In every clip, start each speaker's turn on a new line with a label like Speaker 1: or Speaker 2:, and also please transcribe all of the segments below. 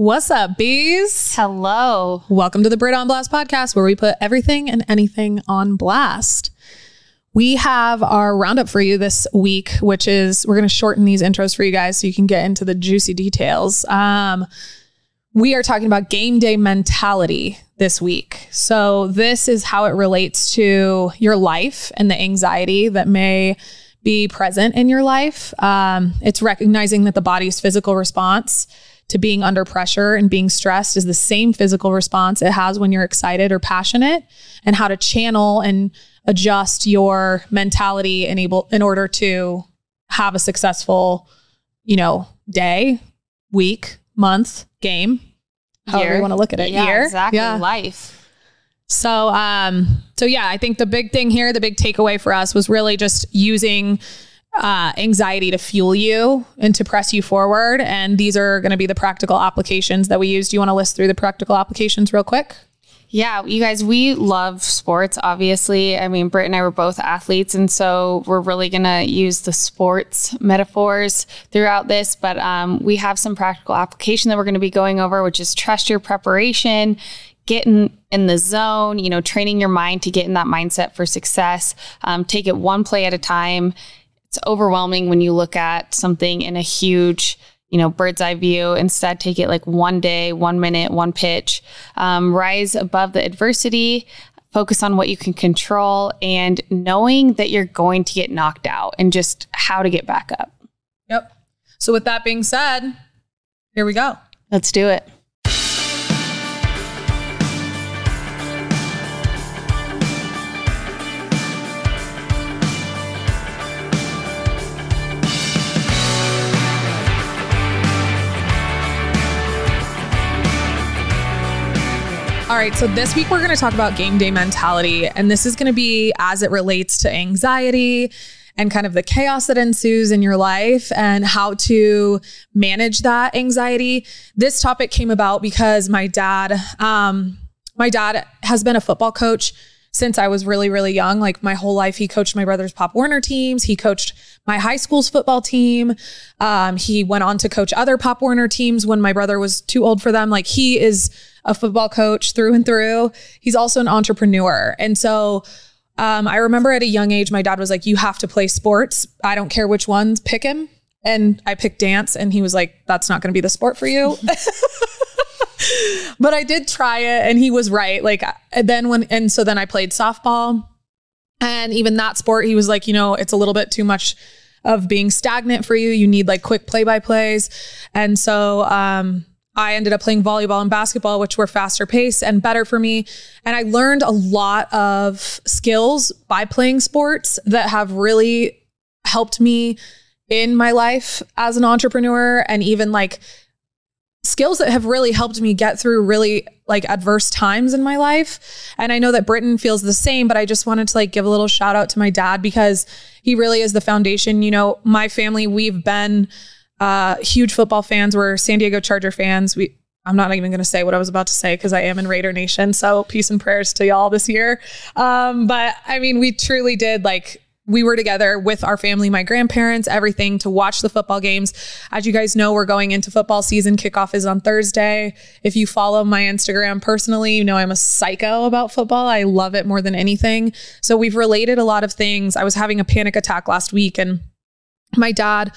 Speaker 1: What's up, bees?
Speaker 2: Hello.
Speaker 1: Welcome to the Brit on Blast podcast, where we put everything and anything on blast. We have our roundup for you this week, which is we're going to shorten these intros for you guys so you can get into the juicy details. Um, we are talking about game day mentality this week. So, this is how it relates to your life and the anxiety that may be present in your life. Um, it's recognizing that the body's physical response to being under pressure and being stressed is the same physical response it has when you're excited or passionate, and how to channel and adjust your mentality and able in order to have a successful, you know, day, week, month, game, however
Speaker 2: Year.
Speaker 1: you want to look at it.
Speaker 2: Yeah,
Speaker 1: year,
Speaker 2: exactly.
Speaker 1: yeah.
Speaker 2: Life.
Speaker 1: So, um, so yeah, I think the big thing here, the big takeaway for us was really just using uh, anxiety to fuel you and to press you forward. And these are going to be the practical applications that we use. Do you want to list through the practical applications real quick?
Speaker 2: Yeah, you guys, we love sports, obviously. I mean, Britt and I were both athletes, and so we're really going to use the sports metaphors throughout this. But um, we have some practical application that we're going to be going over, which is trust your preparation, getting in, the zone, you know, training your mind to get in that mindset for success. Um, take it one play at a time. It's overwhelming when you look at something in a huge you know, bird's eye view. Instead, take it like one day, one minute, one pitch. Um, rise above the adversity. Focus on what you can control and knowing that you're going to get knocked out and just how to get back up.
Speaker 1: Yep. So, with that being said, here we go.
Speaker 2: Let's do it.
Speaker 1: Right, so this week we're going to talk about game day mentality, and this is going to be as it relates to anxiety and kind of the chaos that ensues in your life and how to manage that anxiety. This topic came about because my dad, um, my dad has been a football coach since I was really, really young. Like my whole life, he coached my brother's Pop Warner teams. He coached my high school's football team. Um, he went on to coach other Pop Warner teams when my brother was too old for them. Like he is a football coach through and through. He's also an entrepreneur. And so um, I remember at a young age, my dad was like, You have to play sports. I don't care which ones, pick him. And I picked dance. And he was like, That's not going to be the sport for you. but I did try it and he was right. Like then when and so then I played softball. And even that sport, he was like, you know, it's a little bit too much of being stagnant for you. You need like quick play by plays. And so um I ended up playing volleyball and basketball, which were faster paced and better for me. And I learned a lot of skills by playing sports that have really helped me in my life as an entrepreneur and even like skills that have really helped me get through really like adverse times in my life. And I know that Britton feels the same, but I just wanted to like give a little shout out to my dad because he really is the foundation. You know, my family, we've been uh, huge football fans. We're San Diego Charger fans. We I'm not even going to say what I was about to say because I am in Raider Nation. So peace and prayers to y'all this year. Um, but I mean, we truly did like we were together with our family, my grandparents, everything to watch the football games. As you guys know, we're going into football season. Kickoff is on Thursday. If you follow my Instagram personally, you know I'm a psycho about football. I love it more than anything. So we've related a lot of things. I was having a panic attack last week and my dad,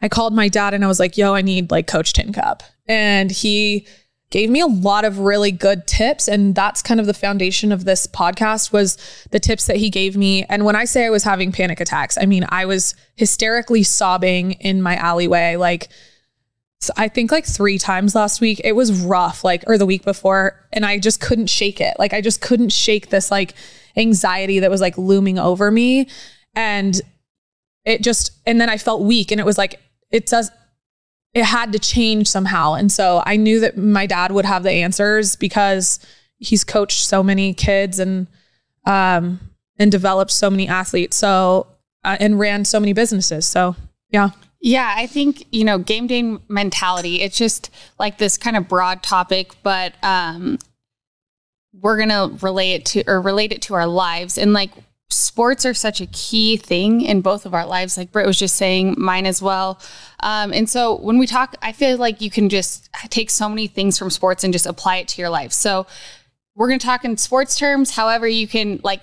Speaker 1: I called my dad and I was like, yo, I need like Coach Tincup. And he gave me a lot of really good tips. And that's kind of the foundation of this podcast was the tips that he gave me. And when i say i was having panic attacks i mean i was hysterically sobbing in my alleyway like i think like three times last week. It was rough like or the week before and i just couldn't shake it. Like i just couldn't shake this like anxiety that was like looming over me. And it just and then i felt weak and it was like it does it had to change somehow. And so I knew that my dad would have the answers because he's coached so many kids and um and developed so many athletes. So uh, and ran so many businesses. So yeah.
Speaker 2: Yeah, I think, you know, game day mentality, it's just like this kind of broad topic, but um we're going to relate it to or relate it to our lives and like sports are such a key thing in both of our lives. Like Britt was just saying, mine as well. Um, and so when we talk, I feel like you can just take so many things from sports and just apply it to your life. So we're going to talk in sports terms. However, you can like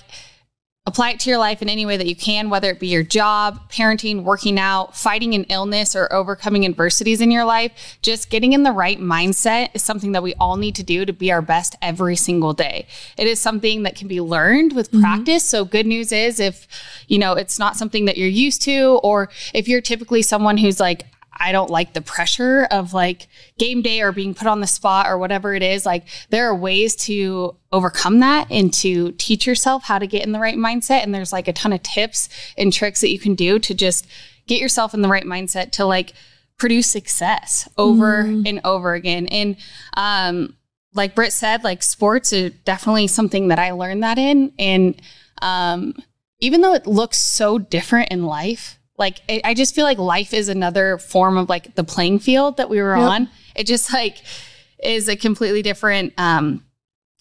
Speaker 2: apply it to your life in any way that you can, whether it be your job, parenting, working out, fighting an illness, or overcoming adversities in your life. Just getting in the right mindset is something that we all need to do to be our best every single day. It is something that can be learned with mm-hmm. practice. So good news is if, you know, it's not something that you're used to, or if you're typically someone who's like, I don't like the pressure of like game day or being put on the spot or whatever it is. Like there are ways to overcome that and to teach yourself how to get in the right mindset. And there's like a ton of tips and tricks that you can do to just get yourself in the right mindset to like produce success over mm. and over again. And um, like Britt said, like sports are definitely something that I learned that in. And um, even though it looks so different in life, like it, I just feel like life is another form of like the playing field that we were yep. on. It just like is a completely different um,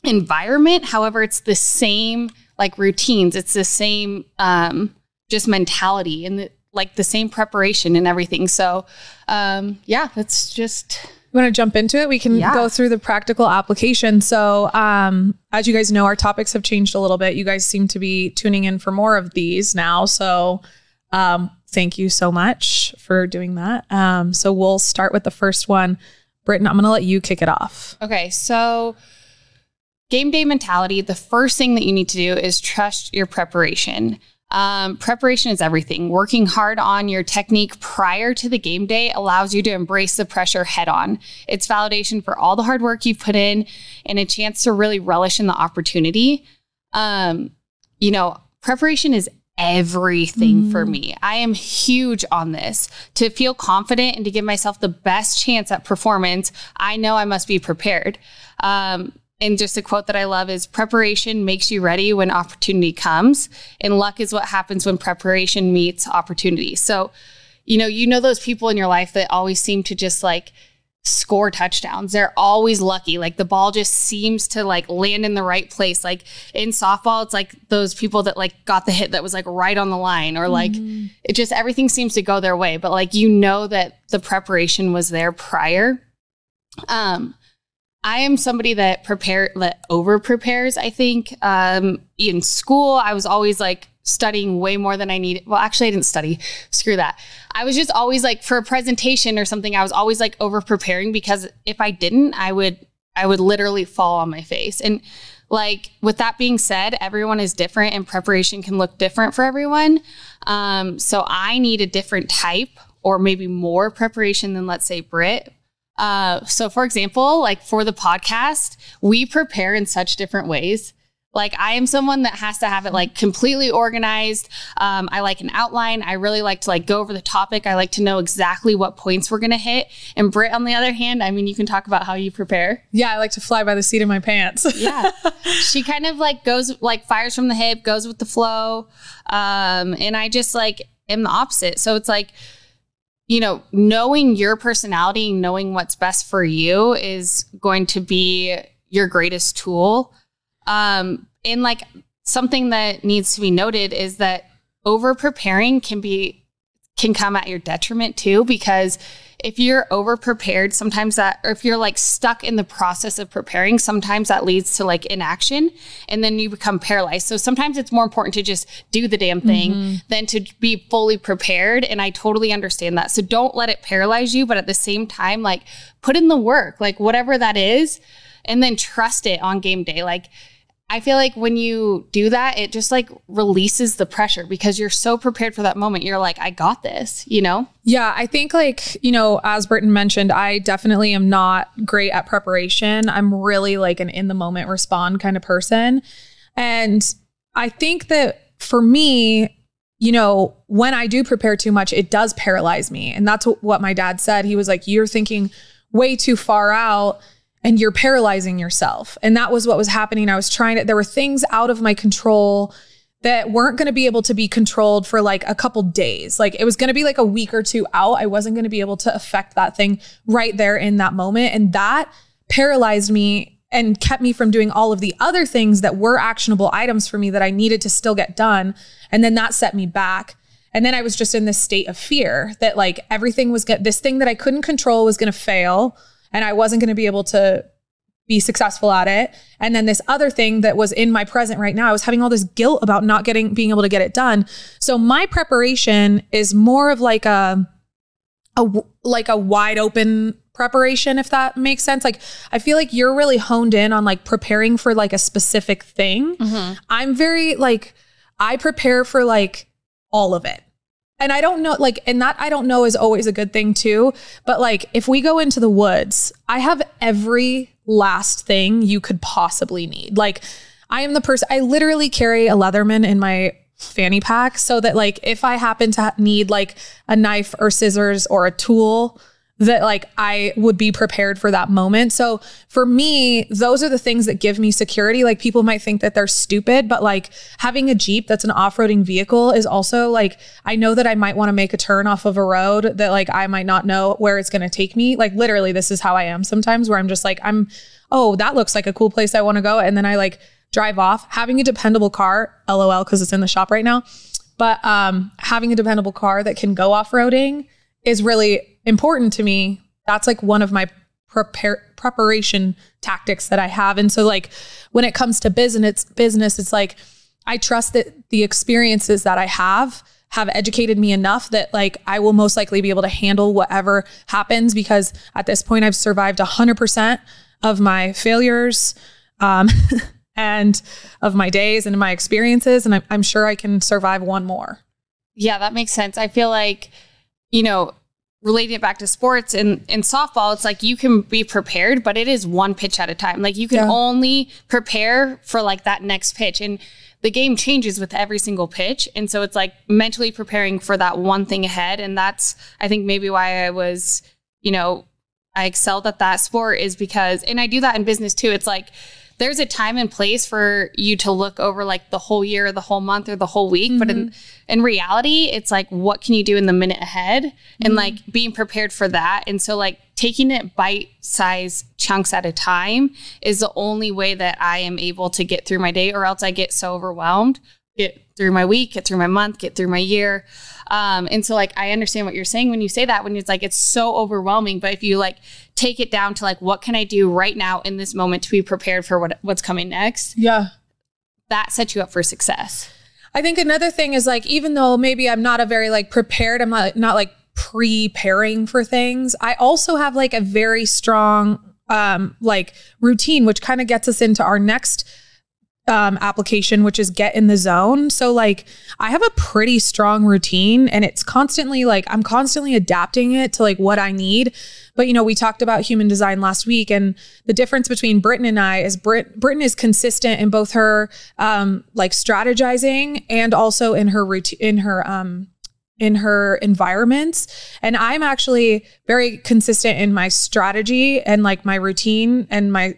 Speaker 2: environment. However, it's the same like routines. It's the same um, just mentality and the, like the same preparation and everything. So um, yeah, that's just.
Speaker 1: You want to jump into it? We can yeah. go through the practical application. So, um, as you guys know, our topics have changed a little bit. You guys seem to be tuning in for more of these now. So, um, thank you so much for doing that. Um, so we'll start with the first one. Britton, I'm going to let you kick it off.
Speaker 2: Okay. So, game day mentality, the first thing that you need to do is trust your preparation. Um, preparation is everything. Working hard on your technique prior to the game day allows you to embrace the pressure head on. It's validation for all the hard work you've put in and a chance to really relish in the opportunity. Um, you know, preparation is everything mm. for me. I am huge on this. To feel confident and to give myself the best chance at performance, I know I must be prepared. Um, and just a quote that I love is preparation makes you ready when opportunity comes, and luck is what happens when preparation meets opportunity. So, you know, you know those people in your life that always seem to just like score touchdowns. They're always lucky. Like the ball just seems to like land in the right place. Like in softball, it's like those people that like got the hit that was like right on the line or like mm. it just everything seems to go their way. But like you know that the preparation was there prior. Um I am somebody that prepare that over prepares, I think. Um in school, I was always like studying way more than I needed. Well, actually, I didn't study. Screw that. I was just always like for a presentation or something. I was always like over preparing because if I didn't, I would I would literally fall on my face. And like with that being said, everyone is different and preparation can look different for everyone. Um, so I need a different type or maybe more preparation than let's say Brit. Uh, so for example, like for the podcast, we prepare in such different ways. Like I am someone that has to have it like completely organized. Um, I like an outline. I really like to like go over the topic. I like to know exactly what points we're gonna hit. And Britt, on the other hand, I mean, you can talk about how you prepare.
Speaker 1: Yeah, I like to fly by the seat of my pants.
Speaker 2: yeah, she kind of like goes like fires from the hip, goes with the flow, um, and I just like am the opposite. So it's like you know, knowing your personality, knowing what's best for you is going to be your greatest tool um, and like something that needs to be noted is that over preparing can be can come at your detriment too because if you're over prepared sometimes that or if you're like stuck in the process of preparing sometimes that leads to like inaction and then you become paralyzed. So sometimes it's more important to just do the damn thing mm-hmm. than to be fully prepared and i totally understand that. So don't let it paralyze you but at the same time like put in the work like whatever that is and then trust it on game day. Like I feel like when you do that, it just like releases the pressure because you're so prepared for that moment. You're like, I got this, you know?
Speaker 1: Yeah, I think like, you know, as Britton mentioned, I definitely am not great at preparation. I'm really like an in the moment respond kind of person. And I think that for me, you know, when I do prepare too much, it does paralyze me. And that's what my dad said. He was like, You're thinking way too far out and you're paralyzing yourself. And that was what was happening. I was trying to, there were things out of my control that weren't going to be able to be controlled for like a couple days. Like it was going to be like a week or two out. I wasn't going to be able to affect that thing right there in that moment. And that paralyzed me and kept me from doing all of the other things that were actionable items for me that I needed to still get done. And then that set me back. And then I was just in this state of fear that like everything was going this thing that I couldn't control was going to fail and I wasn't going to be able to be successful at it. And then this other thing that was in my present right now, I was having all this guilt about not getting being able to get it done. So my preparation is more of like a a like a wide open preparation if that makes sense like i feel like you're really honed in on like preparing for like a specific thing mm-hmm. i'm very like i prepare for like all of it and i don't know like and that i don't know is always a good thing too but like if we go into the woods i have every last thing you could possibly need. Like i am the person i literally carry a leatherman in my fanny pack so that like if I happen to need like a knife or scissors or a tool that like I would be prepared for that moment. So for me, those are the things that give me security. Like people might think that they're stupid, but like having a Jeep that's an off-roading vehicle is also like I know that I might want to make a turn off of a road that like I might not know where it's going to take me. Like literally this is how I am sometimes where I'm just like I'm oh, that looks like a cool place I want to go and then I like drive off. Having a dependable car, lol, because it's in the shop right now. But um, having a dependable car that can go off roading is really important to me. That's like one of my prepare preparation tactics that I have. And so like when it comes to business business, it's like I trust that the experiences that I have have educated me enough that like I will most likely be able to handle whatever happens because at this point I've survived 100% of my failures. Um, and of my days and my experiences. And I'm, I'm sure I can survive one more.
Speaker 2: Yeah, that makes sense. I feel like, you know, relating it back to sports and in softball, it's like you can be prepared, but it is one pitch at a time. Like you can yeah. only prepare for like that next pitch. And the game changes with every single pitch. And so it's like mentally preparing for that one thing ahead. And that's, I think, maybe why I was, you know, I excelled at that sport is because, and I do that in business too. It's like, there's a time and place for you to look over like the whole year, or the whole month, or the whole week. Mm-hmm. But in mm-hmm. in reality, it's like what can you do in the minute ahead, mm-hmm. and like being prepared for that. And so like taking it bite size chunks at a time is the only way that I am able to get through my day, or else I get so overwhelmed. Get through my week, get through my month, get through my year. Um, and so like I understand what you're saying when you say that when it's like it's so overwhelming. But if you like take it down to like what can I do right now in this moment to be prepared for what what's coming next?
Speaker 1: Yeah.
Speaker 2: That sets you up for success.
Speaker 1: I think another thing is like even though maybe I'm not a very like prepared, I'm not not like preparing for things. I also have like a very strong um like routine which kind of gets us into our next um, application, which is get in the zone. So like I have a pretty strong routine and it's constantly like I'm constantly adapting it to like what I need. But you know, we talked about human design last week and the difference between Britton and I is Brit Britton is consistent in both her um like strategizing and also in her routine in her um in her environments and i'm actually very consistent in my strategy and like my routine and my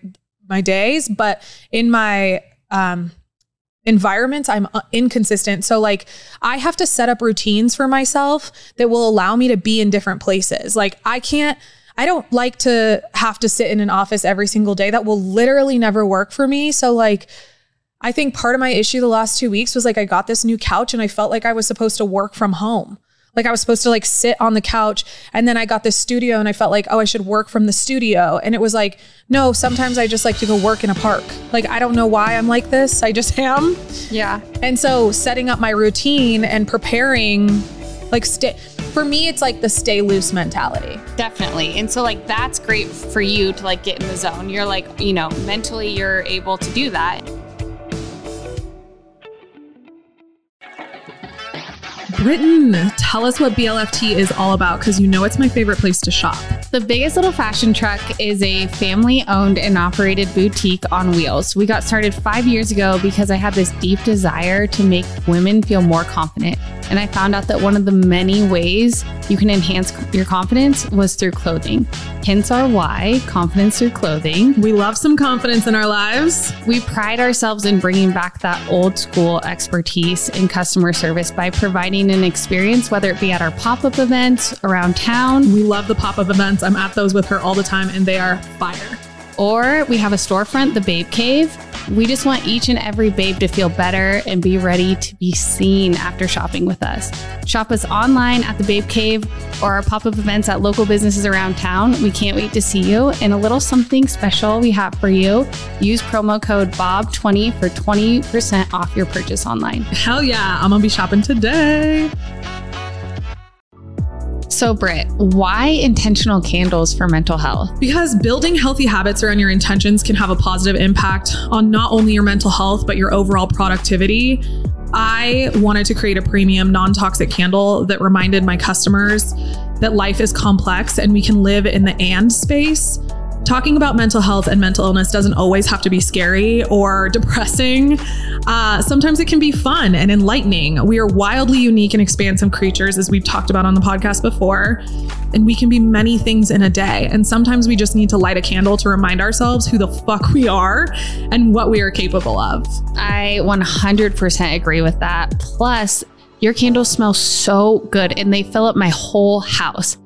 Speaker 1: my days but in my um, environments i'm uh, inconsistent. So like i have to set up routines for myself that will allow me to be in different places. Like i can't i don't like to have to sit in an office every single day. That will literally never work for me. So like i think part of my issue the last two weeks was like i got this new couch and i felt like i was supposed to work from home like I was supposed to like sit on the couch and then I got this studio and I felt like, oh, I should work from the studio. And it was like, no, sometimes I just like to go work in a park. Like I don't know why I'm like this. I just am.
Speaker 2: Yeah.
Speaker 1: And so setting up my routine and preparing like stay for me it's like the stay loose mentality
Speaker 2: definitely and so like that's great for you to like get in the zone you're like you know mentally you're able to do that
Speaker 1: Britton, tell us what BLFT is all about because you know it's my favorite place to shop.
Speaker 2: The biggest little fashion truck is a family owned and operated boutique on wheels. We got started five years ago because I had this deep desire to make women feel more confident. And I found out that one of the many ways you can enhance your confidence was through clothing. Hence our why, confidence through clothing.
Speaker 1: We love some confidence in our lives.
Speaker 2: We pride ourselves in bringing back that old school expertise in customer service by providing an experience, whether it be at our pop up events around town.
Speaker 1: We love the pop up events. I'm at those with her all the time and they are fire.
Speaker 2: Or we have a storefront, the Babe Cave. We just want each and every babe to feel better and be ready to be seen after shopping with us. Shop us online at the Babe Cave or our pop up events at local businesses around town. We can't wait to see you. And a little something special we have for you use promo code BOB20 for 20% off your purchase online.
Speaker 1: Hell yeah, I'm gonna be shopping today.
Speaker 2: So, Britt, why intentional candles for mental health?
Speaker 1: Because building healthy habits around your intentions can have a positive impact on not only your mental health, but your overall productivity. I wanted to create a premium, non toxic candle that reminded my customers that life is complex and we can live in the and space talking about mental health and mental illness doesn't always have to be scary or depressing. Uh, sometimes it can be fun and enlightening. We are wildly unique and expansive creatures, as we've talked about on the podcast before, and we can be many things in a day. And sometimes we just need to light a candle to remind ourselves who the fuck we are and what we are capable of.
Speaker 2: I 100% agree with that. Plus, your candles smell so good and they fill up my whole house.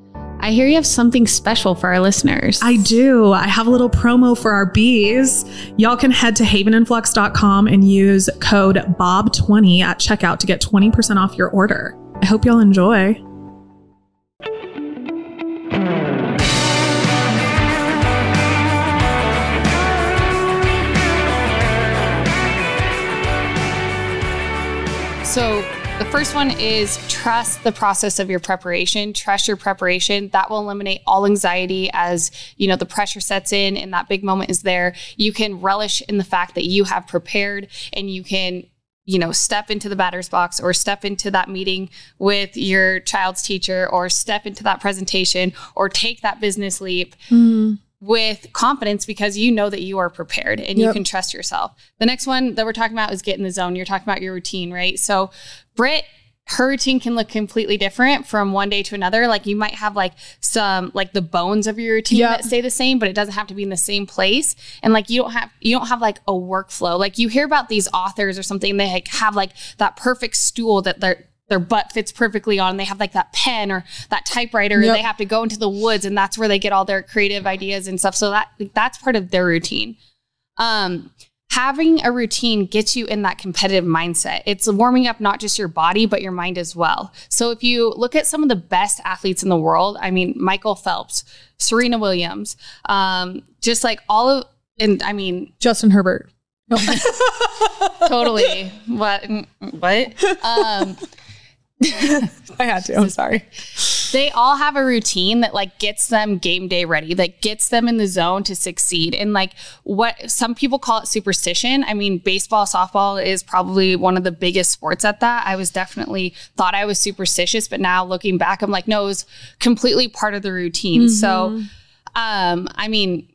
Speaker 2: I hear you have something special for our listeners.
Speaker 1: I do. I have a little promo for our bees. Y'all can head to havenandflux.com and use code BOB20 at checkout to get 20% off your order. I hope y'all enjoy.
Speaker 2: So, the first one is trust the process of your preparation, trust your preparation. That will eliminate all anxiety as, you know, the pressure sets in and that big moment is there. You can relish in the fact that you have prepared and you can you know, step into the batter's box or step into that meeting with your child's teacher or step into that presentation or take that business leap. Mm with confidence because you know that you are prepared and yep. you can trust yourself. The next one that we're talking about is get in the zone. You're talking about your routine, right? So, Britt, her routine can look completely different from one day to another. Like you might have like some like the bones of your routine yep. that stay the same, but it doesn't have to be in the same place. And like you don't have you don't have like a workflow. Like you hear about these authors or something, they like have like that perfect stool that they're their butt fits perfectly on. They have like that pen or that typewriter. Yep. They have to go into the woods, and that's where they get all their creative ideas and stuff. So that that's part of their routine. Um, having a routine gets you in that competitive mindset. It's warming up not just your body but your mind as well. So if you look at some of the best athletes in the world, I mean Michael Phelps, Serena Williams, um, just like all of, and I mean
Speaker 1: Justin Herbert.
Speaker 2: Totally. What? What? Um,
Speaker 1: I had to. I'm sorry.
Speaker 2: They all have a routine that like gets them game day ready, that gets them in the zone to succeed. And like what some people call it superstition. I mean, baseball, softball is probably one of the biggest sports at that. I was definitely thought I was superstitious, but now looking back, I'm like, no, it was completely part of the routine. Mm-hmm. So, um, I mean,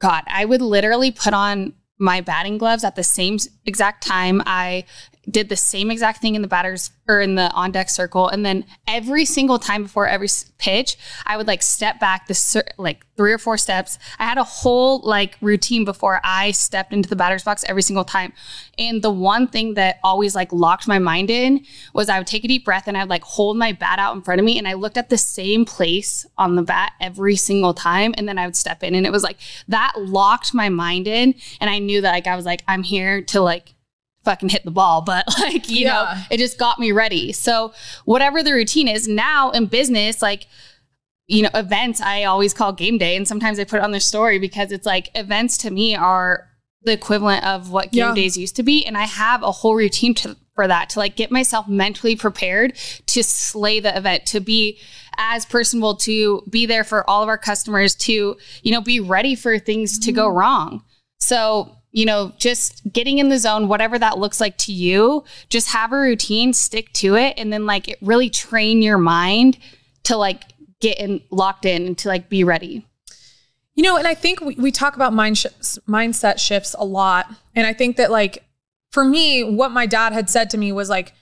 Speaker 2: God, I would literally put on my batting gloves at the same exact time. I did the same exact thing in the batters or in the on deck circle. And then every single time before every pitch, I would like step back the like three or four steps. I had a whole like routine before I stepped into the batter's box every single time. And the one thing that always like locked my mind in was I would take a deep breath and I'd like hold my bat out in front of me and I looked at the same place on the bat every single time. And then I would step in and it was like that locked my mind in. And I knew that like I was like, I'm here to like fucking hit the ball, but like, you yeah. know, it just got me ready. So, whatever the routine is now in business, like, you know, events I always call game day. And sometimes I put it on their story because it's like events to me are the equivalent of what game yeah. days used to be. And I have a whole routine to, for that to like get myself mentally prepared to slay the event, to be as personable, to be there for all of our customers, to, you know, be ready for things mm-hmm. to go mm-hmm. wrong. So you know, just getting in the zone, whatever that looks like to you, just have a routine, stick to it, and then like it really train your mind to like get in locked in and to like be ready.
Speaker 1: You know, and I think we, we talk about mind mindset shifts a lot. And I think that like for me, what my dad had said to me was like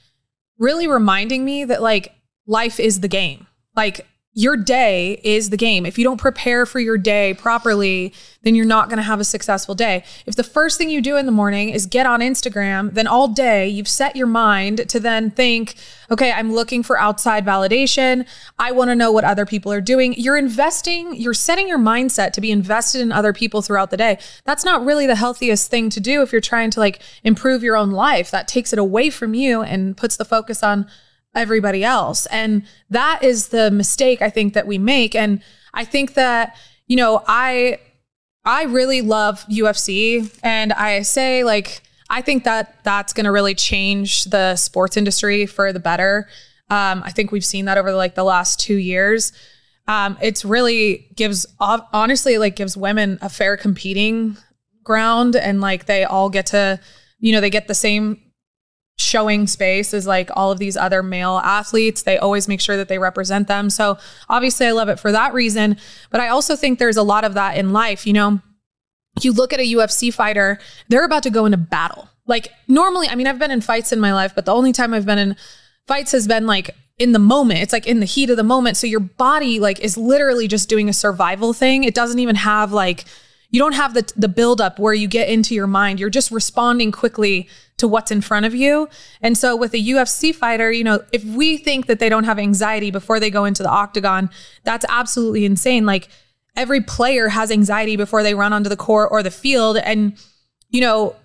Speaker 1: really reminding me that like life is the game. Like your day is the game. If you don't prepare for your day properly, then you're not going to have a successful day. If the first thing you do in the morning is get on Instagram, then all day you've set your mind to then think, okay, I'm looking for outside validation. I want to know what other people are doing. You're investing, you're setting your mindset to be invested in other people throughout the day. That's not really the healthiest thing to do if you're trying to like improve your own life. That takes it away from you and puts the focus on everybody else. And that is the mistake I think that we make. And I think that, you know, I I really love UFC and I say like I think that that's going to really change the sports industry for the better. Um, I think we've seen that over like the last two years. Um, it's really gives honestly like gives women a fair competing ground and like they all get to you know they get the same showing space as like all of these other male athletes. They always make sure that they represent them. So obviously, I love it for that reason. But I also think there's a lot of that in life. You know, you look at a UFC fighter, they're about to go into battle. Like normally, I mean, I've been in fights in my life, but the only time I've been in fights has been like in the moment. It's like in the heat of the moment. So your body like is literally just doing a survival thing. It doesn't even have like you don't have the the build up where you get into your mind. You're just responding quickly to what's in front of you. And so with a UFC fighter, you know, if we think that they don't have anxiety before they go into the octagon, that's absolutely insane. Like every player has anxiety before they run onto the court or the field and you know,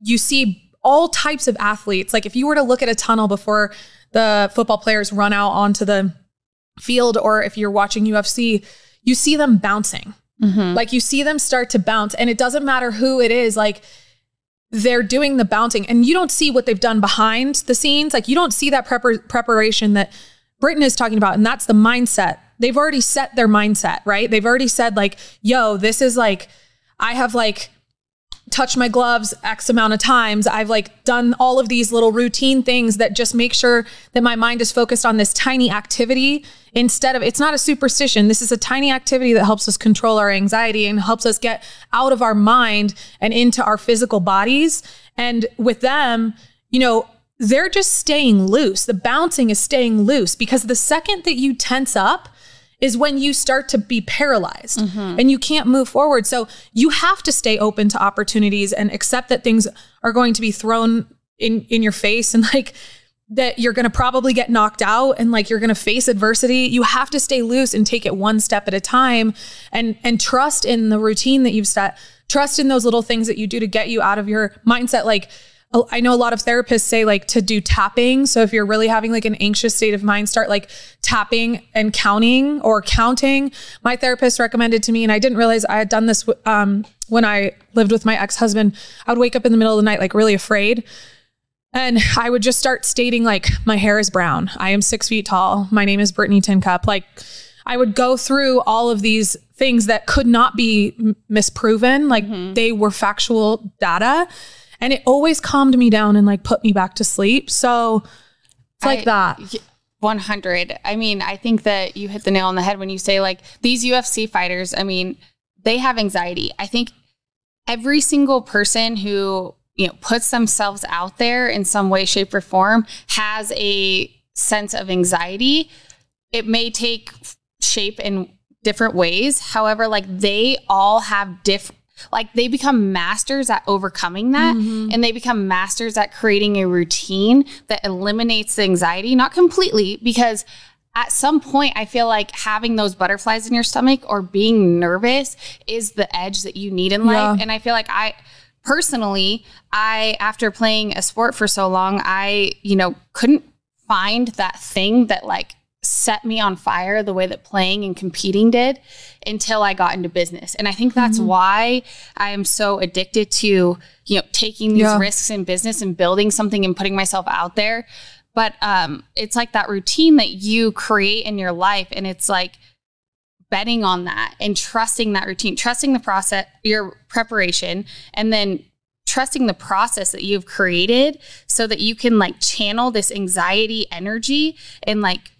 Speaker 1: you see all types of athletes. Like if you were to look at a tunnel before the football players run out onto the field or if you're watching UFC, you see them bouncing. Mm-hmm. Like you see them start to bounce and it doesn't matter who it is. Like they're doing the bouncing and you don't see what they've done behind the scenes. Like you don't see that prepar- preparation that Britton is talking about. And that's the mindset. They've already set their mindset, right? They've already said like, yo, this is like, I have like touched my gloves X amount of times. I've like done all of these little routine things that just make sure that my mind is focused on this tiny activity instead of it's not a superstition. This is a tiny activity that helps us control our anxiety and helps us get out of our mind and into our physical bodies. And with them, you know, they're just staying loose. The bouncing is staying loose because the second that you tense up, is when you start to be paralyzed mm-hmm. and you can't move forward. So you have to stay open to opportunities and accept that things are going to be thrown in in your face and like that you're going to probably get knocked out and like you're going to face adversity you have to stay loose and take it one step at a time and and trust in the routine that you've set trust in those little things that you do to get you out of your mindset like I know a lot of therapists say like to do tapping. So if you're really having like an anxious state of mind, start like tapping and counting or counting. My therapist recommended to me, and I didn't realize I had done this um, when I lived with my ex husband. I would wake up in the middle of the night like really afraid. And I would just start stating like, my hair is brown. I am six feet tall. My name is Brittany Tincup. Like, I would go through all of these things that could not be misproven. Like, mm-hmm. they were factual data and it always calmed me down and like put me back to sleep. So it's like I, that.
Speaker 2: 100. I mean, I think that you hit the nail on the head when you say like these UFC fighters, I mean, they have anxiety. I think every single person who, you know, puts themselves out there in some way shape or form has a sense of anxiety. It may take shape in different ways. However, like they all have different like they become masters at overcoming that mm-hmm. and they become masters at creating a routine that eliminates the anxiety, not completely, because at some point, I feel like having those butterflies in your stomach or being nervous is the edge that you need in life. Yeah. And I feel like I, personally, I, after playing a sport for so long, I, you know, couldn't find that thing that like set me on fire the way that playing and competing did until I got into business. And I think that's mm-hmm. why I am so addicted to, you know, taking these yeah. risks in business and building something and putting myself out there. But um it's like that routine that you create in your life and it's like betting on that and trusting that routine, trusting the process, your preparation and then trusting the process that you've created so that you can like channel this anxiety energy and like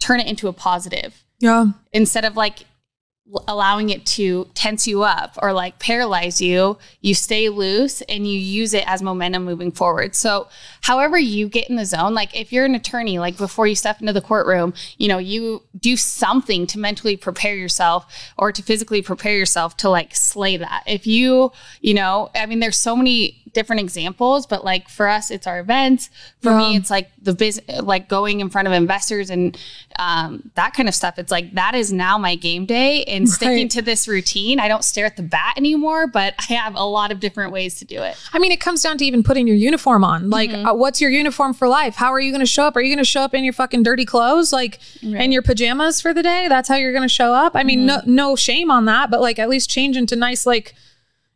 Speaker 2: turn it into a positive.
Speaker 1: Yeah.
Speaker 2: Instead of like allowing it to tense you up or like paralyze you, you stay loose and you use it as momentum moving forward. So, however you get in the zone, like if you're an attorney, like before you step into the courtroom, you know, you do something to mentally prepare yourself or to physically prepare yourself to like slay that. If you, you know, I mean, there's so many different examples, but like for us, it's our events. For yeah. me, it's like the business, like going in front of investors and um, that kind of stuff. It's like that is now my game day and right. sticking to this routine. I don't stare at the bat anymore, but I have a lot of different ways to do it.
Speaker 1: I mean, it comes down to even putting your uniform on. Like, mm-hmm. uh, what's your uniform for life? How are you going to show up? Are you going to show up in your fucking dirty clothes, like right. in your pajamas for the day? That's how you're going to show up. I mean, mm-hmm. no, no shame on that, but like at least change into nice, like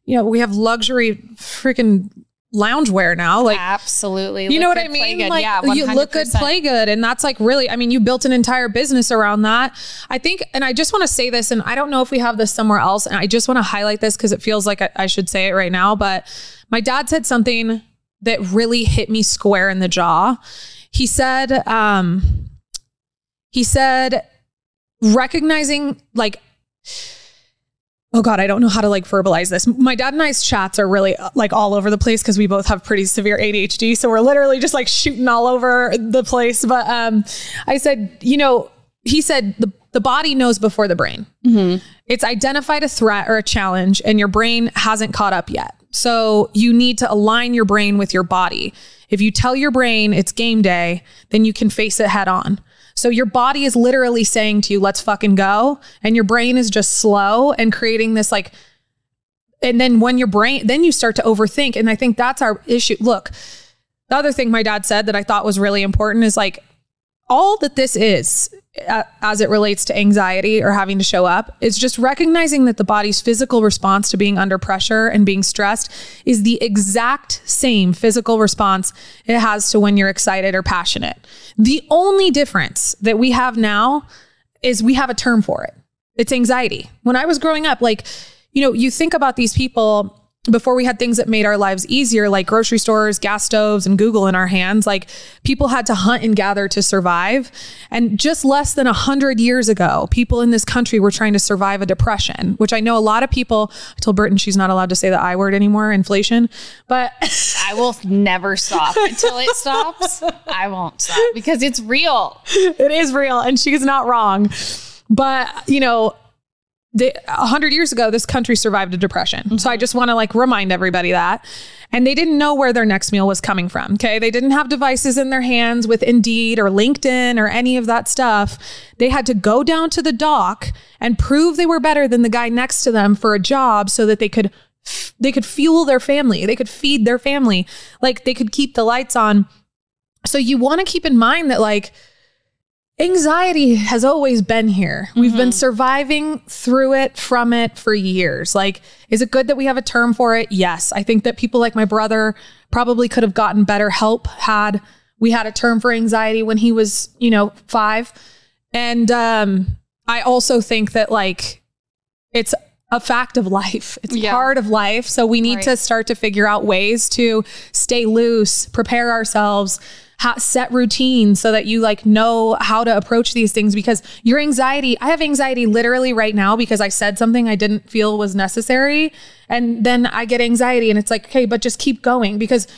Speaker 1: you know, we have luxury freaking loungewear now. Like
Speaker 2: absolutely,
Speaker 1: you look know what I mean? Like yeah, 100%. you look good, play good, and that's like really. I mean, you built an entire business around that. I think, and I just want to say this, and I don't know if we have this somewhere else, and I just want to highlight this because it feels like I, I should say it right now. But my dad said something that really hit me square in the jaw. He said, um, he said, recognizing like oh god i don't know how to like verbalize this. My dad and i's chats are really like all over the place because we both have pretty severe adhd so we're literally just like shooting all over the place. But um i said you know he said the, the body knows before the brain. Mm-hmm. it's identified a threat or a challenge and your brain hasn't caught up yet. So you need to align your brain with your body. If you tell your brain it's game day then you can face it head on so your body is literally saying to you, let's fucking go. And your brain is just slow and creating this like, and then when your brain, then you start to overthink. And I think that's our issue. Look, the other thing my dad said that I thought was really important is like, all that this is as it relates to anxiety or having to show up is just recognizing that the body's physical response to being under pressure and being stressed is the exact same physical response it has to when you're excited or passionate. The only difference that we have now is we have a term for it. It's anxiety. When I was growing up, like, you know, you think about these people before we had things that made our lives easier, like grocery stores, gas stoves, and Google in our hands, like people had to hunt and gather to survive. And just less than a hundred years ago, people in this country were trying to survive a depression, which I know a lot of people. I told Britton she's not allowed to say the I word anymore, inflation. But
Speaker 2: I will never stop until it stops. I won't stop because it's real.
Speaker 1: It is real, and she's not wrong. But you know, a hundred years ago, this country survived a depression. Mm-hmm. So I just want to like remind everybody that. And they didn't know where their next meal was coming from. Okay. They didn't have devices in their hands with Indeed or LinkedIn or any of that stuff. They had to go down to the dock and prove they were better than the guy next to them for a job so that they could they could fuel their family. They could feed their family. Like they could keep the lights on. So you want to keep in mind that like anxiety has always been here. We've mm-hmm. been surviving through it, from it for years. Like, is it good that we have a term for it? Yes. I think that people like my brother probably could have gotten better help had we had a term for anxiety when he was, you know, five. And um, I also think that like it's a fact of life. It's yeah. part of life. So we need right. to start to figure out ways to stay loose, prepare ourselves, ha- set routines so that you like know how to approach these things because your anxiety, I have anxiety literally right now because I said something I didn't feel was necessary. And then I get anxiety and it's like, okay, but just keep going because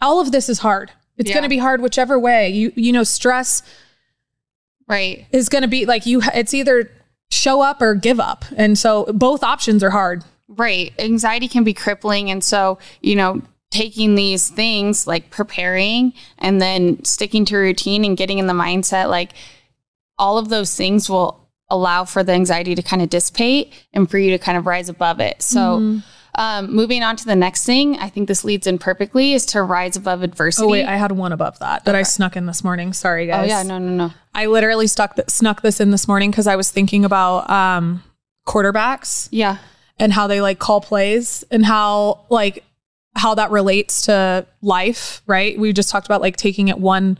Speaker 1: all of this is hard. It's yeah. going to be hard whichever way. You you know, stress
Speaker 2: right
Speaker 1: is going to be like you it's either show up or give up. And so both options are hard.
Speaker 2: Right. Anxiety can be crippling and so, you know, taking these things like preparing and then sticking to routine and getting in the mindset like all of those things will allow for the anxiety to kind of dissipate and for you to kind of rise above it. So mm-hmm. um, moving on to the next thing i think this leads in perfectly is to rise above adversity
Speaker 1: oh wait i had one above that that okay. i snuck in this morning. Sorry guys
Speaker 2: oh yeah no no no.
Speaker 1: I literally stuck th- snuck this in this morning because i was thinking about um, quarterbacks
Speaker 2: yeah.
Speaker 1: and how they like call plays and how like how that relates to life, right? We just talked about like taking it one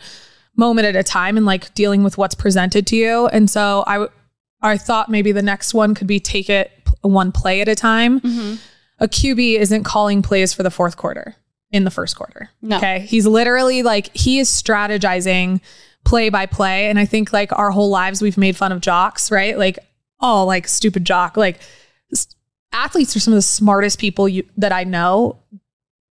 Speaker 1: moment at a time and like dealing with what's presented to you. And so I I thought maybe the next one could be take it one play at a time. Mm-hmm. A QB isn't calling plays for the fourth quarter in the first quarter. No. Okay. He's literally like he is strategizing play by play. And I think like our whole lives we've made fun of jocks, right? Like oh, like stupid jock. Like athletes are some of the smartest people you, that I know.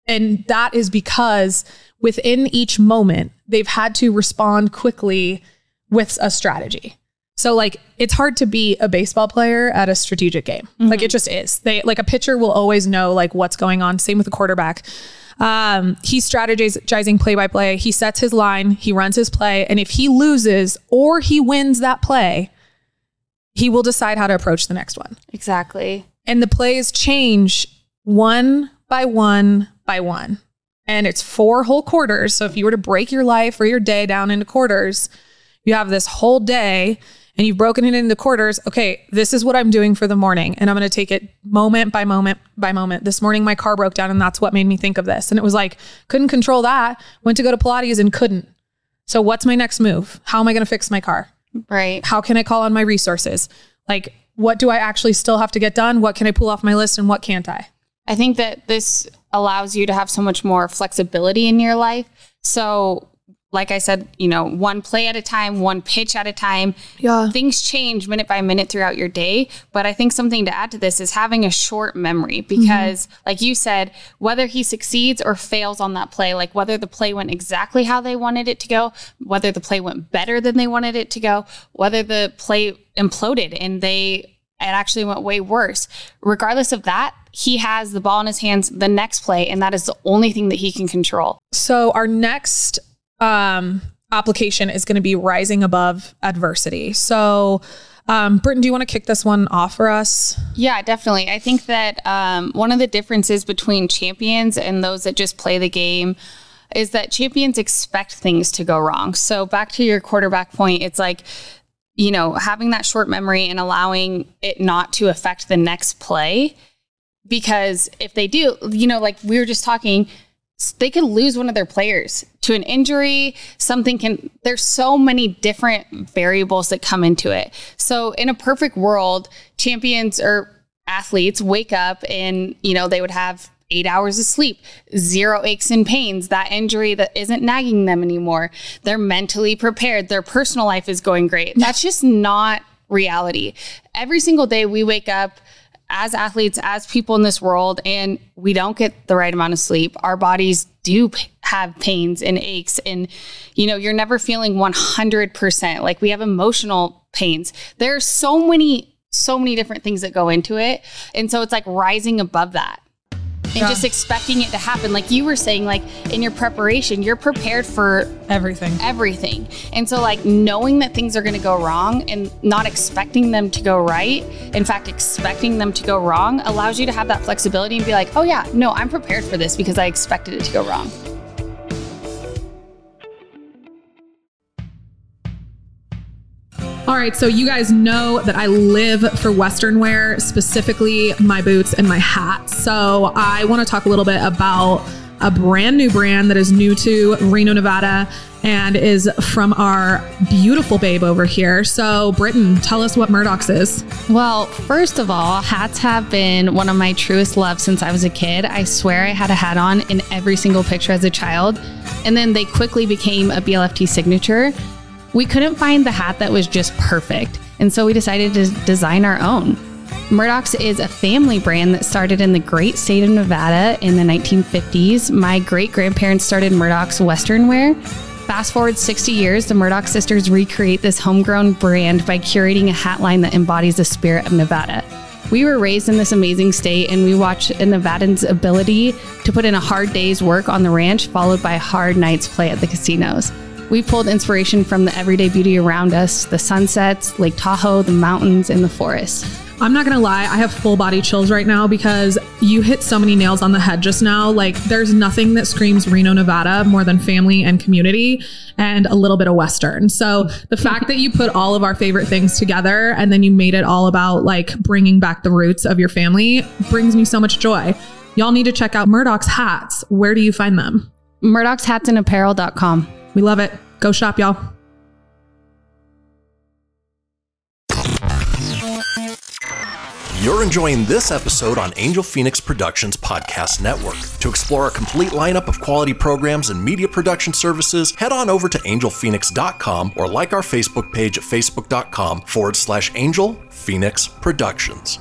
Speaker 1: And that is because within each moment, they've had to respond quickly with a strategy. So like it's hard to be a baseball player at a strategic game. Like it just is. They like a pitcher will always know like what's going on. Same with a quarterback. Um, he's strategizing play by play. He sets his line, he runs his play, and if he loses or he wins that play, he will decide how to approach the next one.
Speaker 2: Exactly.
Speaker 1: And the plays change one by one by one. And it's four whole quarters. So if you were to break your life or your day down into quarters, you have this whole day and you've broken it into quarters. Okay, this is what I'm doing for the morning. And I'm going to take it moment by moment by moment. This morning, my car broke down and that's what made me think of this. And it was like, couldn't control that. Went to go to Pilates and couldn't. So what's my next move? How am I going to fix my car?
Speaker 2: Right.
Speaker 1: how can I call on my resources? Like, what do I actually still have to get done? What can I pull off my list and what can't I?
Speaker 2: I think that this allows you to have so much more flexibility in your life. So, like I said, you know, one play at a time, one pitch at a time.
Speaker 1: Yeah.
Speaker 2: Things change minute by minute throughout your day. But I think something to add to this is having a short memory mm-hmm. because, like you said, whether he succeeds or fails on that play, like whether the play went exactly how they wanted it to go, whether the play went better than they wanted it to go, whether the play imploded and they it actually went way worse. Regardless of that, he has the ball in his hands the next play, and that is the only thing that he can control.
Speaker 1: So, our next um, application is going to be rising above adversity. So, um, Britton, do you want to kick this one off for us?
Speaker 2: Yeah, definitely. I think that um, one of the differences between champions and those that just play the game is that champions expect things to go wrong. So, back to your quarterback point, it's like, you know, having that short memory and allowing it not to affect the next play. Because if they do, you know, like we were just talking, they could lose one of their players to an injury. Something can, there's so many different variables that come into it. So, in a perfect world, champions or athletes wake up and, you know, they would have eight hours of sleep, zero aches and pains, that injury that isn't nagging them anymore. They're mentally prepared. Their personal life is going great. That's just not reality. Every single day we wake up as athletes, as people in this world, and we don't get the right amount of sleep. Our bodies do have pains and aches, and you know, you're never feeling 100%. Like we have emotional pains. There's so many, so many different things that go into it. And so it's like rising above that and
Speaker 1: Yeah.
Speaker 2: just expecting it to happen. Like you were saying, like in your preparation, you're prepared for
Speaker 1: Everything.
Speaker 2: everything. And so, like, knowing that things are going to go wrong and not expecting them to go right, in fact, expecting them to go wrong allows you to have that flexibility and be like, oh, yeah, no, I'm prepared for this because I expected it to go wrong.
Speaker 1: All right, so you guys know that I live for Western wear, specifically my boots and my hat. So I want to talk a little bit about a brand new brand that is new to Reno, Nevada, and is from our beautiful babe over here. So, Britton, tell us what Murdock's is.
Speaker 2: Well, first of all, hats have been one of my truest loves since I was a kid. I swear I had a hat on in every single picture as a child. And then they quickly became a BLFT signature. We couldn't find the hat that was just perfect. And so we decided to design our own. Murdock's is a family brand that started in the great state of Nevada in the 1950s. My great grandparents started Murdock's Western wear. Fast forward 60 years, the Murdock sisters recreate this homegrown brand by curating a hat line that embodies the spirit of Nevada. We were raised in this amazing state and we watch a Nevadan's ability to put in a hard day's work on the ranch, followed by a hard night's play at the casinos. We pulled inspiration from the everyday beauty around us the sunsets, Lake Tahoe, the mountains, and the forest.
Speaker 1: I'm not gonna lie, I have full body chills right now because you hit so many nails on the head just now. Like, there's nothing that screams Reno, Nevada more than family and community and a little bit of Western. So, the fact that you put all of our favorite things together and then you made it all about like bringing back the roots of your family brings me so much joy. Y'all need to check out Murdock's hats. Where do you find them?
Speaker 2: Murdock'sHatsAndApparel.com.
Speaker 1: We love it. Go shop, y'all.
Speaker 3: You're enjoying this episode on Angel Fenix Productions Podcast Network. To explore a complete lineup of quality programs and media production services, head on over to angelfenix.com or like our Facebook page at facebook.com forward slash Angel Fenix Productions.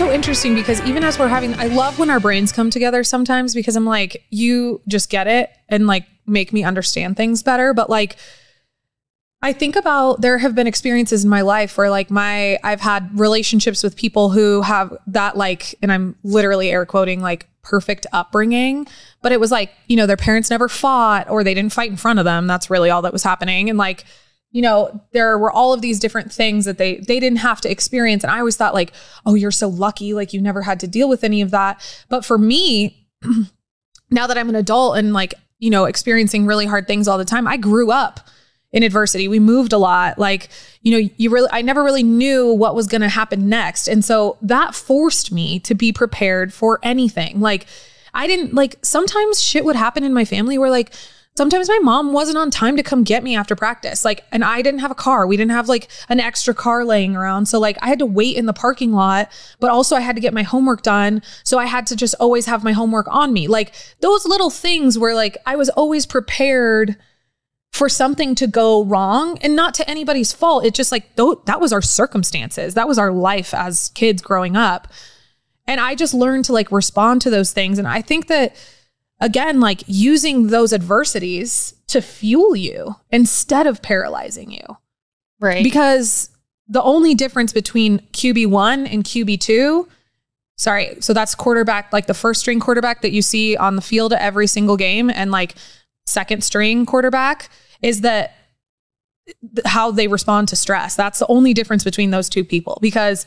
Speaker 1: So interesting because even as we're having, I love when our brains come together sometimes because I'm like, you just get it and like make me understand things better. But like, I think about there have been experiences in my life where like my I've had relationships with people who have that like and I'm literally air quoting like perfect upbringing. But it was like you know their parents never fought or they didn't fight in front of them. That's really all that was happening. And like you know, there were all of these different things that they they didn't have to experience. And I always thought like, oh, you're so lucky, like you never had to deal with any of that. But for me, now that I'm an adult and like, you know, experiencing really hard things all the time, I grew up in adversity. We moved a lot. Like, you know, you really I never really knew what was going to happen next. And so that forced me to be prepared for anything. Like I didn't like sometimes shit would happen in my family where like Sometimes my mom wasn't on time to come get me after practice. Like, and I didn't have a car. We didn't have like an extra car laying around. So, like, I had to wait in the parking lot, but also I had to get my homework done. So, I had to just always have my homework on me. Like, those little things where, like, I was always prepared for something to go wrong and not to anybody's fault. It just like, th- that was our circumstances. That was our life as kids growing up. And I just learned to like respond to those things. And I think that, again, like using those adversities to fuel you instead of paralyzing you.
Speaker 2: Right.
Speaker 1: Because the only difference between QB1 and QB2, sorry, so that's quarterback, like the first string quarterback that you see on the field every single game, and like second string quarterback is that how they respond to stress. That's the only difference between those two people because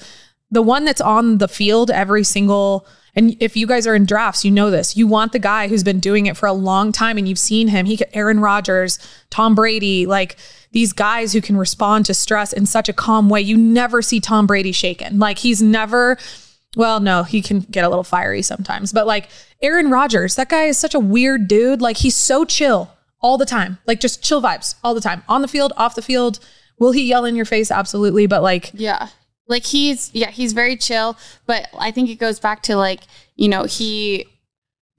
Speaker 1: the one that's on the field every single and if you guys are in drafts, you know this. You want the guy who's been doing it for a long time and you've seen him. He Aaron Rodgers, Tom Brady, like these guys who can respond to stress in such a calm way. You never see Tom Brady shaken. Like he's never well, no, he can get a little fiery sometimes, but like Aaron Rodgers, that guy is such a weird dude. Like he's so chill all the time. Like just chill vibes all the time. On the field, off the field. Will he yell in your face? Absolutely, but like
Speaker 2: Yeah. Like he's yeah, he's very chill, but I think it goes back to like, you know, he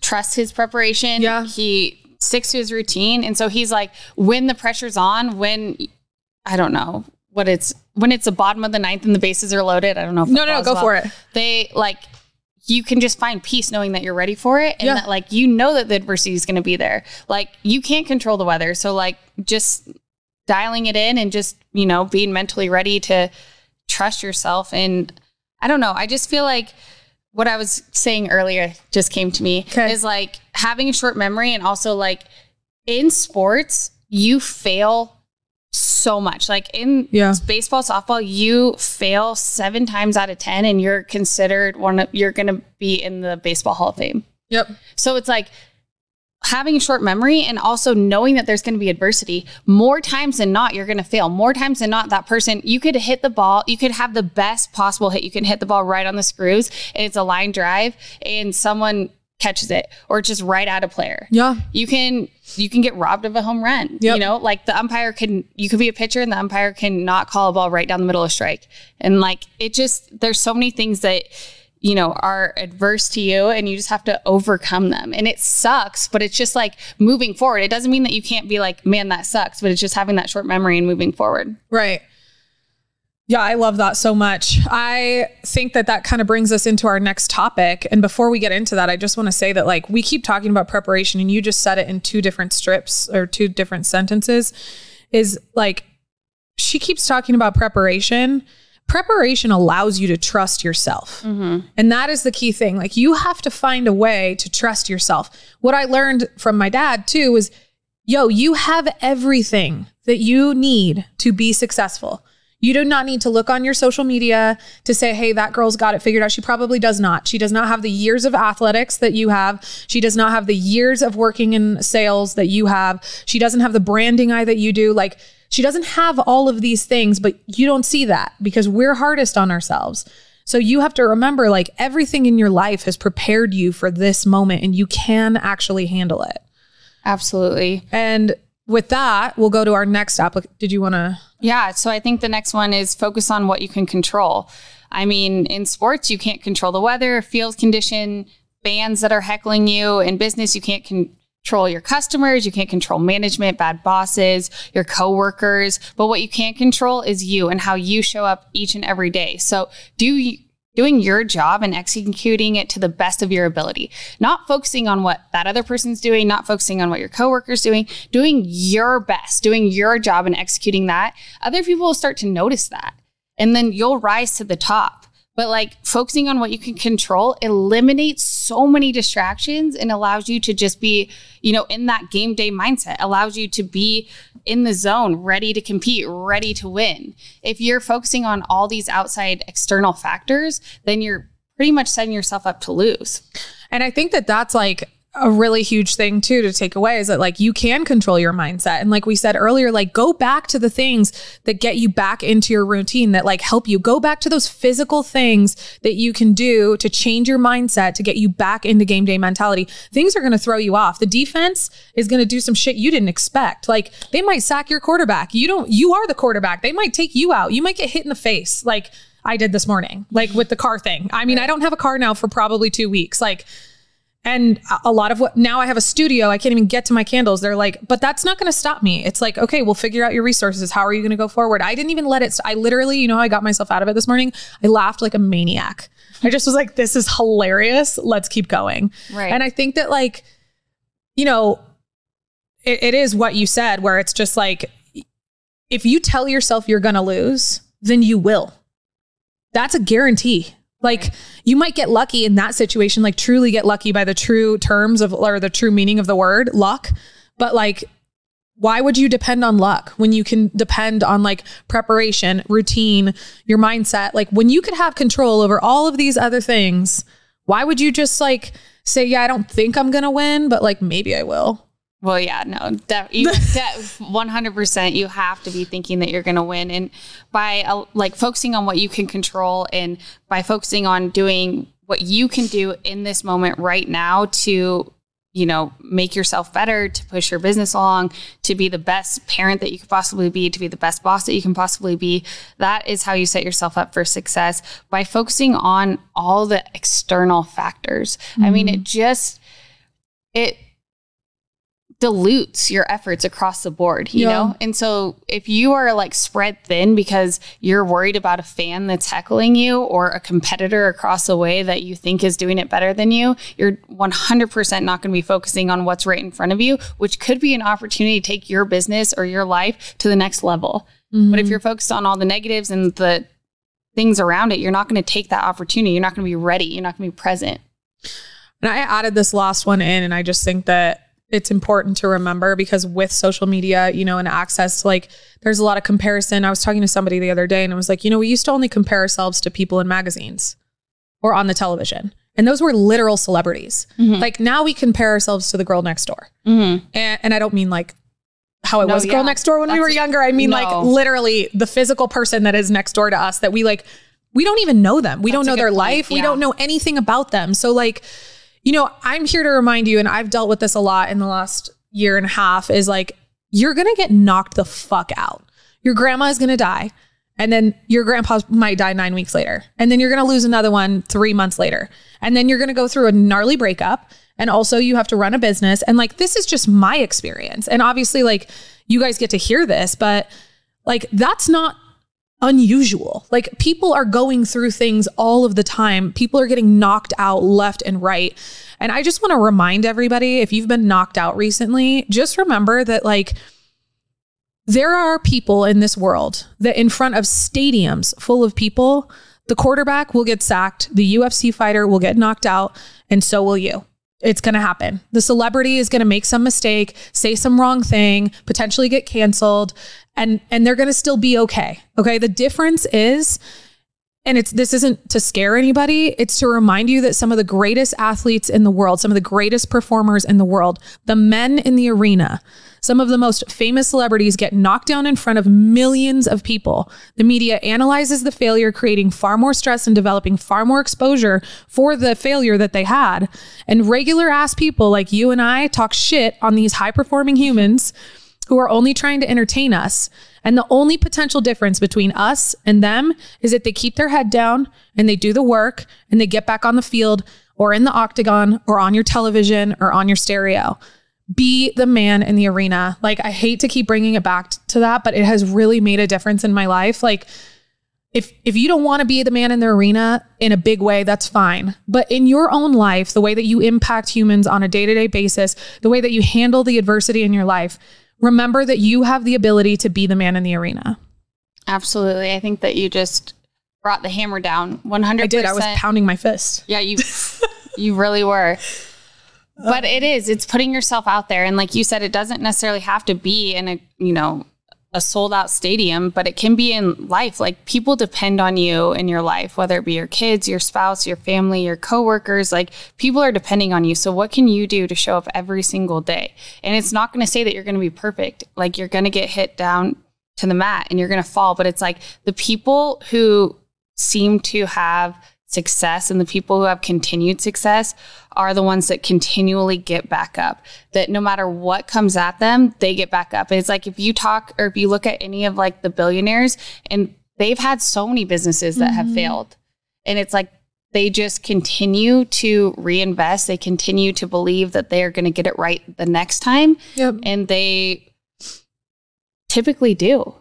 Speaker 2: trusts his preparation.
Speaker 1: Yeah.
Speaker 2: He sticks to his routine. And so he's like, when the pressure's on, when I don't know what it's when it's the bottom of the ninth and the bases are loaded. I don't know if
Speaker 1: No, no, go
Speaker 2: well,
Speaker 1: for it.
Speaker 2: They like you can just find peace knowing that you're ready for it and
Speaker 1: Yeah.
Speaker 2: that like you know that the adversity is going to be there. Like you can't control the weather. So like just dialing it in and just, you know, being mentally ready to trust yourself and I don't know, I just feel like what I was saying earlier just came to me
Speaker 1: Okay.
Speaker 2: is like having a short memory and also like in sports you fail so much. Like in
Speaker 1: Yeah.
Speaker 2: baseball, softball, you fail seven times out of 10 and you're considered one of, you're going to be in the baseball hall of fame.
Speaker 1: Yep.
Speaker 2: So it's like having a short memory and also knowing that there's going to be adversity more times than not you're going to fail more times than not that person you could hit the ball you could have the best possible hit you can hit the ball right on the screws and it's a line drive and someone catches it or just right at a player
Speaker 1: Yeah.
Speaker 2: you can you can get robbed of a home run.
Speaker 1: Yep.
Speaker 2: You know, like the umpire can you could be a pitcher and the umpire can not call a ball right down the middle of strike. And like it just there's so many things that you know are adverse to you and you just have to overcome them. And it sucks, but it's just like moving forward. It doesn't mean that you can't be like, man, that sucks, but it's just having that short memory and moving forward.
Speaker 1: Right. Yeah, I love that so much. I think that that kind of brings us into our next topic. And before we get into that, I just want to say that like we keep talking about preparation and you just said it in two different strips or two different sentences is like she keeps talking about preparation. Preparation allows you to trust yourself. Mm-hmm. And that is the key thing. Like you have to find a way to trust yourself. What I learned from my dad too was yo, you have everything that you need to be successful. You do not need to look on your social media to say, hey, that girl's got it figured out. She probably does not. She does not have the years of athletics that you have. She does not have the years of working in sales that you have. She doesn't have the branding eye that you do. Like, she doesn't have all of these things, but you don't see that because we're hardest on ourselves. So you have to remember like everything in your life has prepared you for this moment and you can actually handle it.
Speaker 2: Absolutely.
Speaker 1: And with that, we'll go to our next application. Did you want to?
Speaker 2: Yeah. So I think the next one is focus on what you can control. I mean, in sports, you can't control the weather, field condition, fans that are heckling you. In business, you can't control your customers, you can't control management, bad bosses, your coworkers. But what you can control is you and how you show up each and every day. So do you, doing your job and executing it to the best of your ability, not focusing on what that other person's doing, not focusing on what your coworker's doing, doing your best, doing your job and executing that. Other people will start to notice that. And then you'll rise to the top. But like focusing on what you can control eliminates so many distractions and allows you to just be, you know, in that game day mindset, allows you to be in the zone, ready to compete, ready to win. If you're focusing on all these outside external factors, then you're pretty much setting yourself up to lose.
Speaker 1: And I think that that's like a really huge thing too to take away is that like you can control your mindset. And like we said earlier like go back to the things that get you back into your routine that like help you. Go back to those physical things that you can do to change your mindset to get you back into game day mentality. Things are going to throw you off. The defense is going to do some shit you didn't expect. Like they might sack your quarterback. You don't you are the quarterback. They might take you out. You might get hit in the face like I did this morning like with the car thing. I mean I don't have a car now for probably 2 weeks. Like and a lot of what now I have a studio, I can't even get to my candles. They're like, but that's not going to stop me. It's like, okay, we'll figure out your resources. How are you going to go forward? I didn't even let it. St- I literally, you know, how I got myself out of it this morning. I laughed like a maniac. I just was like, this is hilarious. Let's keep going.
Speaker 2: Right.
Speaker 1: And I think that, like, you know, it, it is what you said, where it's just like, if you tell yourself you're going to lose, then you will. That's a guarantee. Like you might get lucky in that situation, like truly get lucky by the true terms of or the true meaning of the word luck. But like, why would you depend on luck when you can depend on like preparation, routine, your mindset? Like when you could have control over all of these other things, why would you just like say, yeah, I don't think I'm going to win, but like maybe I will?
Speaker 2: Well, yeah, no, one hundred percent. You have to be thinking that you're going to win, and by uh, like focusing on what you can control, and by focusing on doing what you can do in this moment right now to, you know, make yourself better, to push your business along, to be the best parent that you could possibly be, to be the best boss that you can possibly be. That is how you set yourself up for success by focusing on all the external factors. Mm-hmm. I mean, it just it dilutes your efforts across the board, you yeah. know? And so if you are like spread thin because you're worried about a fan that's heckling you or a competitor across the way that you think is doing it better than you, you're 100% not going to be focusing on what's right in front of you, which could be an opportunity to take your business or your life to the next level. Mm-hmm. But if you're focused on all the negatives and the things around it, you're not going to take that opportunity. You're not going to be ready. You're not going to be present.
Speaker 1: And I added this last one in, and I just think that it's important to remember because with social media, you know, and access like, there's a lot of comparison. I was talking to somebody the other day and it was like, you know, we used to only compare ourselves to people in magazines or on the television. And those were literal celebrities. Mm-hmm. Like now we compare ourselves to the girl next door. Mm-hmm. And, and, I don't mean like how it no, was yeah. girl next door when That's we were younger. I mean no. like literally the physical person that is next door to us that we like, we don't even know them. We That's don't know their point. life. Yeah. We don't know anything about them. So like, you know, I'm here to remind you, and I've dealt with this a lot in the last year and a half, is like, you're going to get knocked the fuck out. Your grandma is going to die. And then your grandpa might die nine weeks later. And then you're going to lose another one three months later. And then you're going to go through a gnarly breakup. And also, you have to run a business. And like, this is just my experience. And obviously, like, you guys get to hear this, but like, that's not unusual. Like people are going through things all of the time. People are getting knocked out left and right. And I just want to remind everybody if you've been knocked out recently, just remember that like there are people in this world that in front of stadiums full of people, the quarterback will get sacked, the UFC fighter will get knocked out, and so will you. It's going to happen. The celebrity is going to make some mistake, say some wrong thing, potentially get canceled, and and they're going to still be okay. Okay? The difference is and it's this isn't to scare anybody it's to remind you that some of the greatest athletes in the world some of the greatest performers in the world the men in the arena some of the most famous celebrities get knocked down in front of millions of people the media analyzes the failure creating far more stress and developing far more exposure for the failure that they had and regular ass people like you and i talk shit on these high performing humans who are only trying to entertain us. And the only potential difference between us and them is that they keep their head down and they do the work and they get back on the field or in the octagon or on your television or on your stereo. Be the man in the arena. Like, I hate to keep bringing it back to that, but it has really made a difference in my life. Like, if if you don't want to be the man in the arena in a big way that's fine but in your own life the way that you impact humans on a day-to-day basis the way that you handle the adversity in your life remember that you have the ability to be the man in the arena.
Speaker 2: Absolutely. I think that you just brought the hammer down 100%.
Speaker 1: I did. I was pounding my fist.
Speaker 2: Yeah, you you really were. But it is. It's putting yourself out there and like you said it doesn't necessarily have to be in a, you know, a sold out stadium, but it can be in life. Like people depend on you in your life, whether it be your kids, your spouse, your family, your coworkers, like people are depending on you. So what can you do to show up every single day? And it's not going to say that you're going to be perfect. Like you're going to get hit down to the mat and you're going to fall, but it's like the people who seem to have success and the people who have continued success are the ones that continually get back up. That no matter what comes at them, they get back up. And it's like if you talk or if you look at any of like the billionaires and they've had so many businesses that mm-hmm. have failed. And it's like they just continue to reinvest. They continue to believe that they are going to get it right the next time. Yep. And they typically do.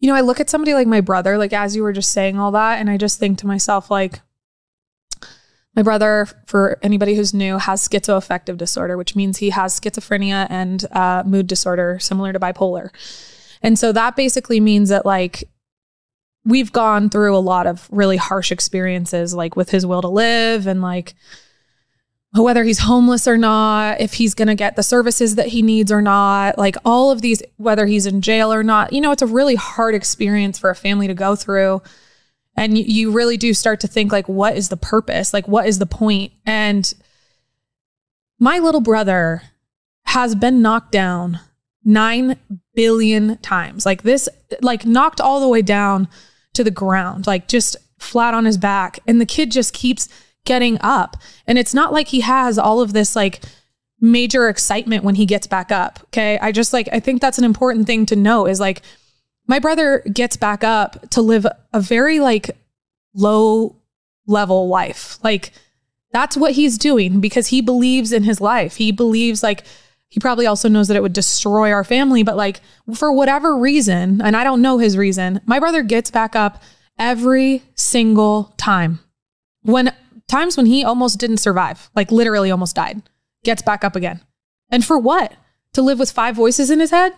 Speaker 1: You know, I look at somebody like my brother, like as you were just saying all that, and I just think to myself, like, my brother, for anybody who's new, has schizoaffective disorder, which means he has schizophrenia and uh, mood disorder similar to bipolar. And so that basically means that, like, we've gone through a lot of really harsh experiences, like with his will to live and like whether he's homeless or not, if he's going to get the services that he needs or not, like all of these, whether he's in jail or not. You know, it's a really hard experience for a family to go through and you, really do start to think like what is the purpose? Like what is the point? And my little brother has been knocked down 9 billion times. Like this like knocked all the way down to the ground like just flat on his back. And the kid just keeps getting up. And it's not like he has all of this like major excitement when he gets back up okay? I just like i think that's an important thing to know is like my brother gets back up to live a very like low level life. Like that's what he's doing because he believes in his life. He believes like he probably also knows that it would destroy our family, but like for whatever reason, and I don't know his reason, my brother gets back up every single time. When times when he almost didn't survive, like literally almost died, gets back up again. And for what? To live with five voices in his head?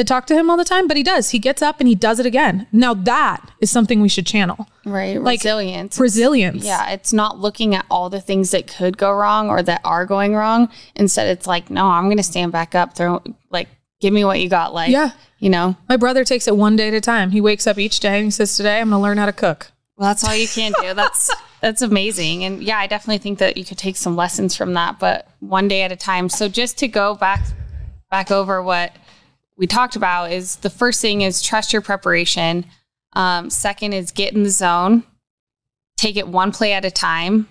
Speaker 1: That talk to him all the time, but he does. He gets up and he does it again. Now that is something we should channel.
Speaker 2: Right. Like resilience.
Speaker 1: Resilience.
Speaker 2: Yeah. It's not looking at all the things that could go wrong or that are going wrong. Instead, it's like, no, I'm going to stand back up. Throw, like, give me what you got. Like, yeah. You know,
Speaker 1: my brother takes it one day at a time. He wakes up each day and he says, today I'm going to learn how to cook.
Speaker 2: Well, that's all you can do. That's, that's amazing. And yeah, I definitely think that you could take some lessons from that, but one day at a time. So just to go back, back over what, we talked about is the first thing is trust your preparation. Um, second is get in the zone, take it one play at a time.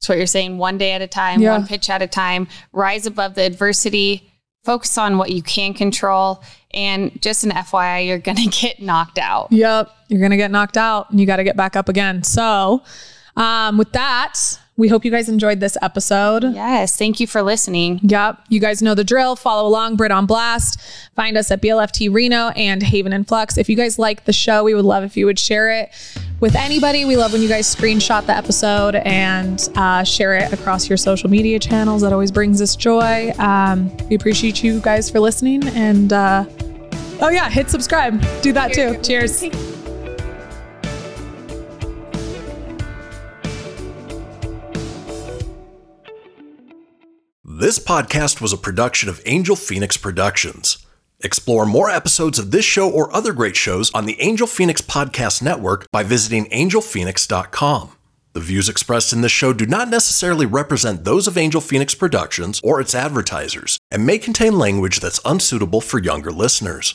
Speaker 2: That's what you're saying, one day at a time, yeah. one pitch at a time, rise above the adversity, focus on what you can control. And just an FYI, you're going to get knocked out.
Speaker 1: Yep. You're going to get knocked out and you got to get back up again. So, um, with that, we hope you guys enjoyed this episode.
Speaker 2: Yes. Thank you for listening.
Speaker 1: Yep. You guys know the drill. Follow along, Brit on Blast. Find us at BLFT Reno and Haven and Flux. If you guys like the show, we would love if you would share it with anybody. We love when you guys screenshot the episode and uh, share it across your social media channels. That always brings us joy. Um, we appreciate you guys for listening. And uh, oh, yeah, hit subscribe. Do that too. Cheers.
Speaker 3: This podcast was a production of Angel Fenix Productions. Explore more episodes of this show or other great shows on the Angel Fenix Podcast Network by visiting angelfenix.com. The views expressed in this show do not necessarily represent those of Angel Fenix Productions or its advertisers and may contain language that's unsuitable for younger listeners.